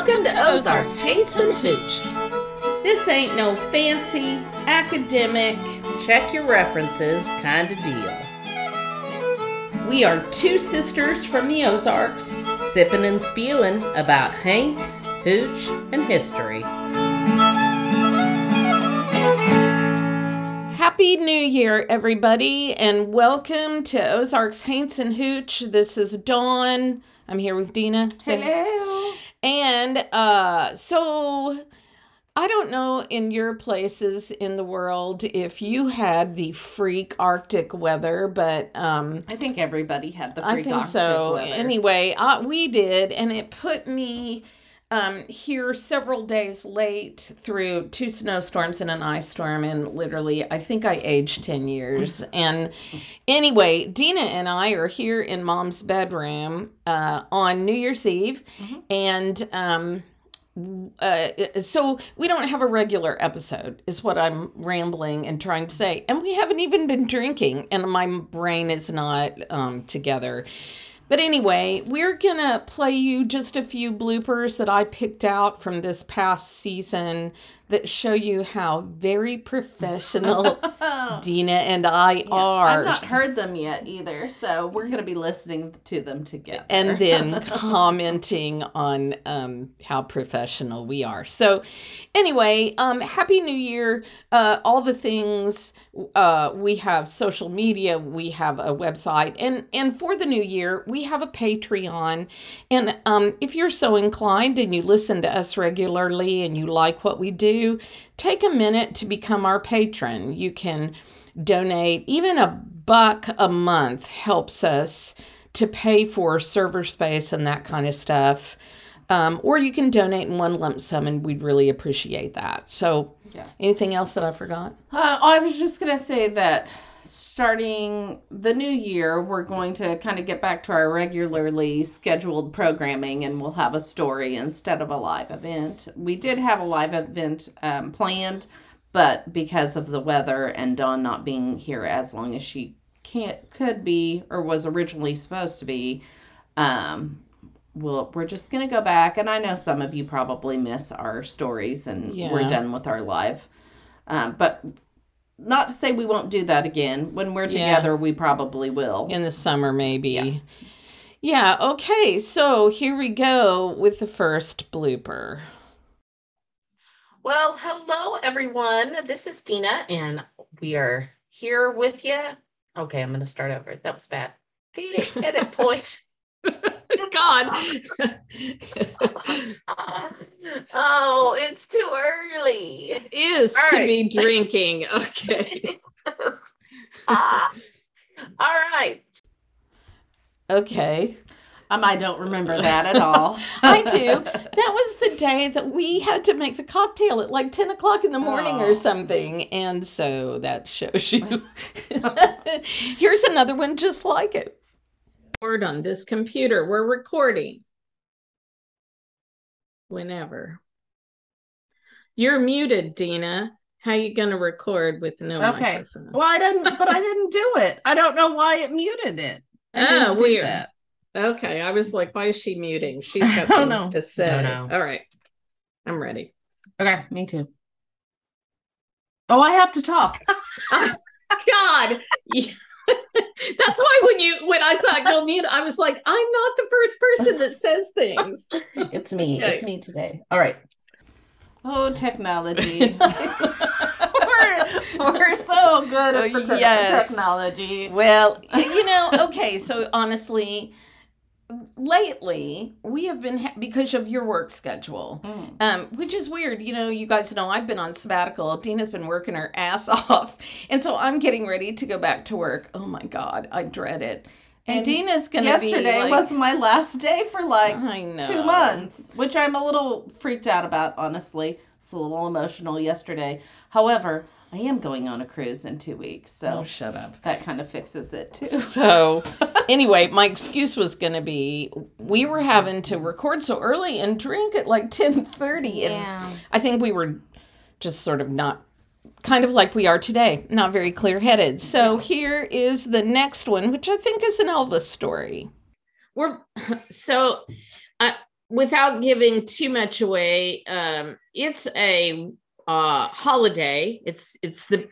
Welcome to Ozarks Haints and Hooch. This ain't no fancy, academic, Check your references kind of deal. we are two sisters from the Ozarks. Sipping and spewing about Haints, Hooch, and history. Happy New Year, everybody, and welcome to Ozarks Haints and Hooch. This is Dawn. I'm here with Dina. Say- Hello. And uh, so I don't know in your places in the world if you had the freak Arctic weather, but um, I think everybody had the freak I think Arctic so. weather. Anyway, uh, we did, and it put me um, here several days late through two snowstorms and an ice storm, and literally, I think I aged 10 years. and anyway, Dina and I are here in mom's bedroom uh, on New Year's Eve, Mm-hmm. and um, uh, so we don't have a regular episode is what i'm rambling and trying to say and we haven't even been drinking and my brain is not um, together but anyway we're gonna play you just a few bloopers that i picked out from this past season that show you how very professional dina and i are I've not heard them yet either, so we're going to be listening to them together. and then commenting on um, how professional we are. So, anyway, um, happy New Year! Uh, all the things uh, we have social media, we have a website, and and for the new year, we have a Patreon. And um, if you're so inclined and you listen to us regularly and you like what we do, take a minute to become our patron. You can donate even a buck a month helps us to pay for server space and that kind of stuff. Um, or you can donate in one lump sum, and we'd really appreciate that. So, Yes. anything else that I forgot? Uh, I was just going to say that starting the new year, we're going to kind of get back to our regularly scheduled programming and we'll have a story instead of a live event. We did have a live event um, planned, but because of the weather and Dawn not being here as long as she can't could be or was originally supposed to be, um, we'll, we're just going to go back. And I know some of you probably miss our stories and we're done with our live. Um, but not to say we won't do that again. When we're Yeah. together, we probably will. In the summer, maybe. Yeah. okay. So, here we go with the first blooper. Well, hello everyone. This is Dina, and we are here with you. Okay, I'm going to start over. That was bad. Edit, edit point. God. oh, it's too early. It is All to right. be drinking. Okay. Ah. All right. Okay. Um, I don't remember that at all. I do. That was the day that we had to make the cocktail at like 10 o'clock in the morning Oh. or something. And so that shows you. Here's another one just like it. Word on this computer. We're recording. Whenever. You're muted, Dina. How you going to record with no Okay. microphone? Well, I didn't, but I didn't do it. I don't know why it muted it. I Oh, weird. that. Okay, I was like, why is she muting? She's got don't things know. to say. Don't. All right, I'm ready. Okay, me too. Oh, I have to talk. God, Yeah. that's why when you when I thought go mute, I was like, I'm not the first person that says things. It's me. Okay. It's me today. All right. Oh, technology. we're, we're so good at oh, the te- Yes. technology. well, you know, okay, so honestly, lately we have been ha- because of your work schedule. Mm. Um, which is weird. You know, you guys know I've been on sabbatical. Dina's been working her ass off. And so I'm getting ready to go back to work. Oh my God, I dread it. And, And Dina's going to be Yesterday like, was my last day for like two months, which I'm a little freaked out about, honestly. It's a little emotional yesterday. However, I am going on a cruise in two weeks, so Oh, shut up. that kind of fixes it too. So, anyway, my excuse was going to be we were having to record so early and drink at like 10:30 and I think we were just sort of not kind of like we are today, not very clear-headed. So, here is the next one, which I think is an Elvis story. We're so I without giving too much away, um, it's a uh, holiday. It's it's the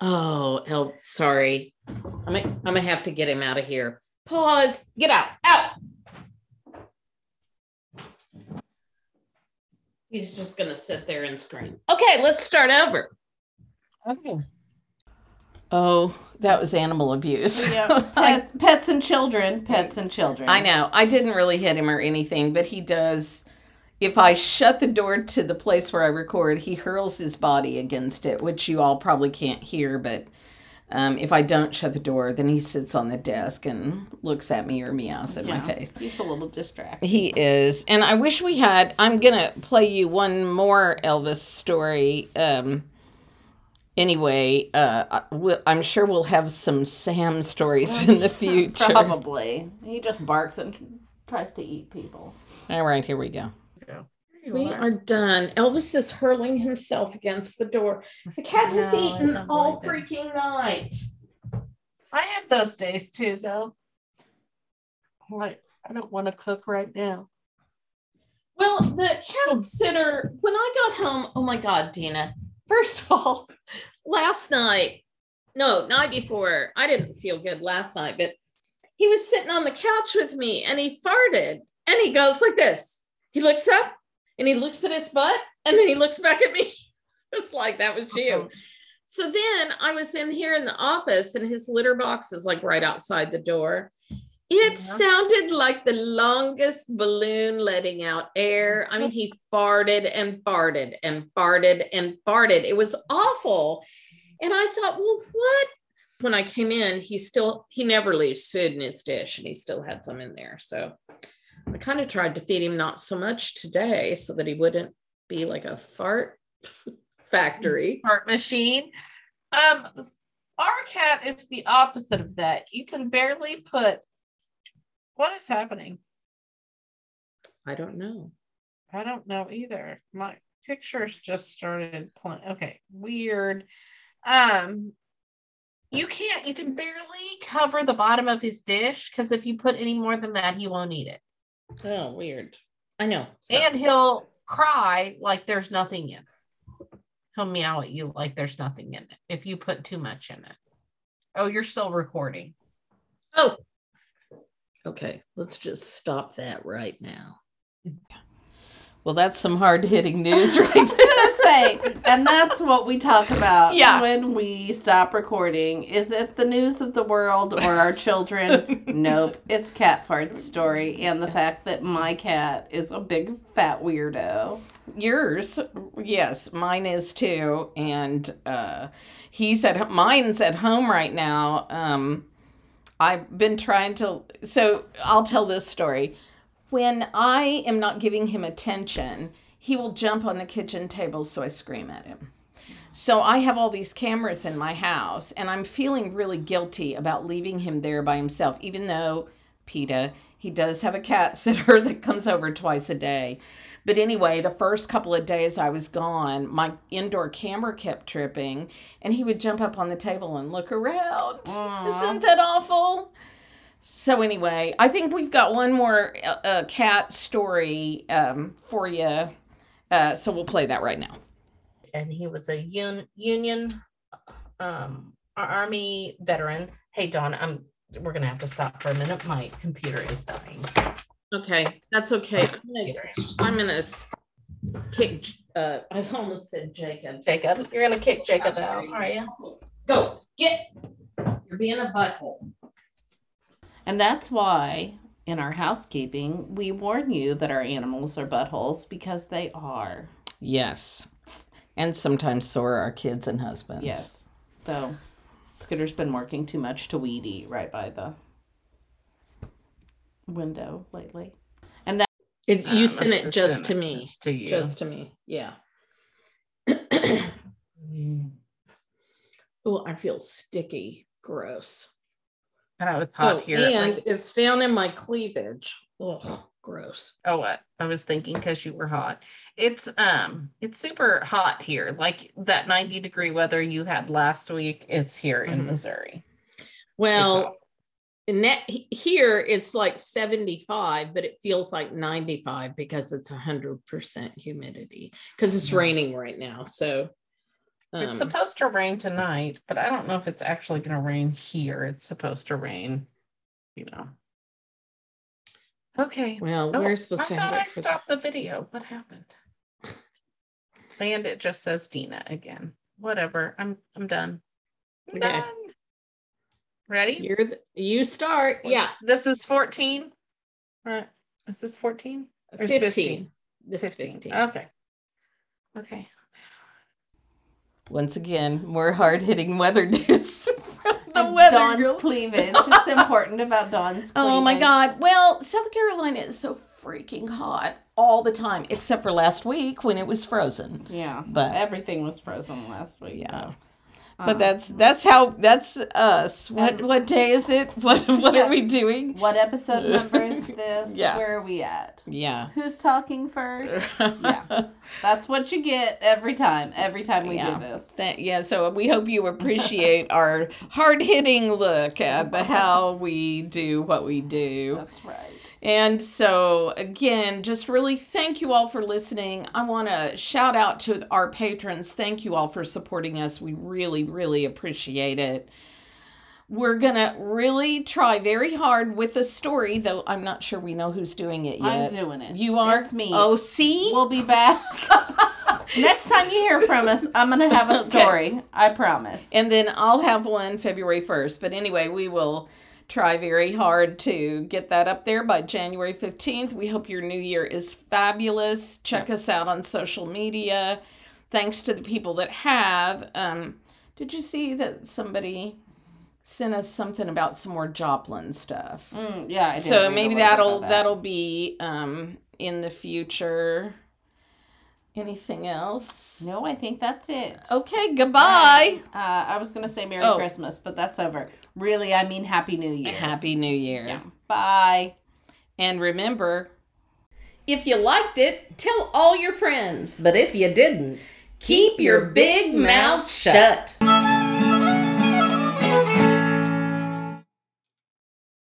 oh El, sorry, I'm gonna, I'm gonna have to get him out of here. Pause. Get out. Out. He's just gonna sit there and scream. Okay, let's start over. Okay. Oh, that was animal abuse. Pets, pets and children. Pets and children. I know. I didn't really hit him or anything, but he does. If I shut the door to the place where I record, he hurls his body against it, which you all probably can't hear. But um, if I don't shut the door, then he sits on the desk and looks at me or meows in my face. He's a little distracted. He is. And I wish we had. I'm going to play you one more Elvis story. Um, anyway, uh, I- we'll- I'm sure we'll have some Sam stories in the future. Probably. He just barks and tries to eat people. All right, here we go. There We you are done. Elvis is hurling himself against the door. The cat has No, eaten all believe freaking night. I have those days too, though. Like, I don't want to cook right now. Well, the cat sitter, when I got home, oh my God, Dina. First of all, last night, no, night before, I didn't feel good last night, but he was sitting on the couch with me and he farted and he goes like this. He looks up and he looks at his butt and then he looks back at me. it's like that was you. Uh-huh. So then I was in here in the office and his litter box is like right outside the door. It Yeah. sounded like the longest balloon letting out air. I mean, he farted and farted and farted and farted. It was awful. And I thought, well, what? When I came in, he still, he never leaves food in his dish and he still had some in there. So I kind of tried to feed him not so much today so that he wouldn't be like a fart factory. Fart machine. Um, our cat is the opposite of that. You can barely put. What is happening? I don't know. I don't know either. My pictures just started playing. Okay, weird. Um, you can't. You can barely cover the bottom of his dish because if you put any more than that, he won't eat it, Oh, weird. I know. So- and he'll cry like there's nothing in. it. He'll meow at you like there's nothing in it if you put too much in it. Oh, you're still recording. Oh. Okay, let's just stop that right now. Mm-hmm. Well, that's some hard hitting news right I was gonna say, and that's what we talk about Yeah. when we stop recording. Is it the news of the world or our children? nope. It's cat fart's story and the fact that my cat is a big fat weirdo. Yours, yes, mine is too, and uh, he's at mine's at home right now. Um, I've been trying to, so I'll tell this story. When I am not giving him attention, he will jump on the kitchen table, so I scream at him. So I have all these cameras in my house, and I'm feeling really guilty about leaving him there by himself, even though PETA, he does have a cat sitter that comes over twice a day. But anyway, the first couple of days I was gone, my indoor camera kept tripping, and he would jump up on the table and look around. Aw. Isn't that awful? So anyway, I think we've got one more uh, uh, cat story um, for you. Uh, so we'll play that right now. and he was a un- union um army veteran hey don i'm we're gonna have to stop for a minute my computer is dying Okay, that's okay. I'm gonna, I'm gonna kick. Uh, I almost said Jacob. jacob you're gonna kick jacob out are you Go get. You're being a butthole. And that's why in our housekeeping we warn you that our animals are buttholes because they are. Yes, and sometimes so are our kids and husbands. Yes. Though Scooter's been working too much to weed eat right by the window lately. It, Uh, you let's sent it just send to it me. just to you Just to me. Yeah. Mm. oh, I feel sticky. Gross. And i was hot Oh, here and like- it's down in my cleavage. Ugh, gross. oh what i was thinking because you were hot it's um it's super hot here like that 90 degree weather you had last week it's here in Mhm. missouri Well, awful. net here it's like 75 but it feels like 95 because it's 100% humidity because it's raining right now so um, it's supposed to rain tonight, but I don't know if it's actually going to rain here. It's supposed to rain, you know. Okay. well Oh, we're supposed I to I thought I stopped the video. What happened? And it just says Dina again. Whatever. I'm I'm done. I'm Okay. done. Ready? you're the, you start yeah This is 14. Right. Is this 14? Or is 15 15? this 15. 15 Okay. Okay. Once again more hard-hitting weather news the weather Dawn's girl. cleavage. It's important about Dawn's cleavage. Oh my God. Well, South Carolina is so freaking hot all the time, except for last week when it was frozen. Yeah. But- everything was frozen last week. Yeah. though. But Uh, that's that's how that's us. What what day is it? What what Yeah. are we doing? what episode number is this? Yeah. Where are we at? Yeah. Who's talking first? yeah. That's what you get every time. Every time we Yeah. do this. That, yeah, so we hope you appreciate our hard hitting look at the how we do what we do. That's right. And so, again, just really thank you all for listening. I want to shout out to our patrons. Thank you all for supporting us. We really, really appreciate it. We're going to really try very hard with a story, though I'm not sure we know who's doing it yet. I'm doing it. You are? It's me. Oh, see? We'll be back. Next time you hear from us, I'm going to have a Okay. story. I promise. And then I'll have one February 1st. But anyway, we will try very hard to get that up there by January 15th. We hope your new year is fabulous. Check us out on social media. Thanks to the people that have. Um, did you see that somebody sent us something about some more Joplin stuff? Mm, yeah, I did so maybe that'll that. that'll be um, in the future. Anything else? No, I think that's it. Okay, goodbye. Uh, I was going to say Merry Oh. Christmas, but that's over. Really, I mean Happy New Year. Happy New Year. Yeah. Bye. And remember, if you liked it, tell all your friends. But if you didn't, Keep your big mouth shut.